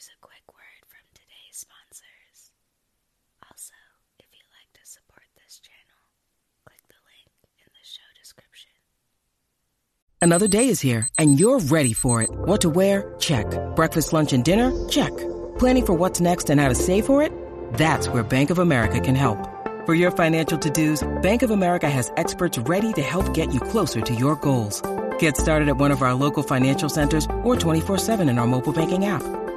here's a quick word from today's sponsors. Also, if you'd like to support this channel, click the link in the show description. Another day is here, and you're ready for it. What to wear? Check. Breakfast, lunch, and dinner? Check. Planning for what's next and how to save for it? That's where Bank of America can help. For your financial to-dos, Bank of America has experts ready to help get you closer to your goals. Get started at one of our local financial centers or 24-7 in our mobile banking app.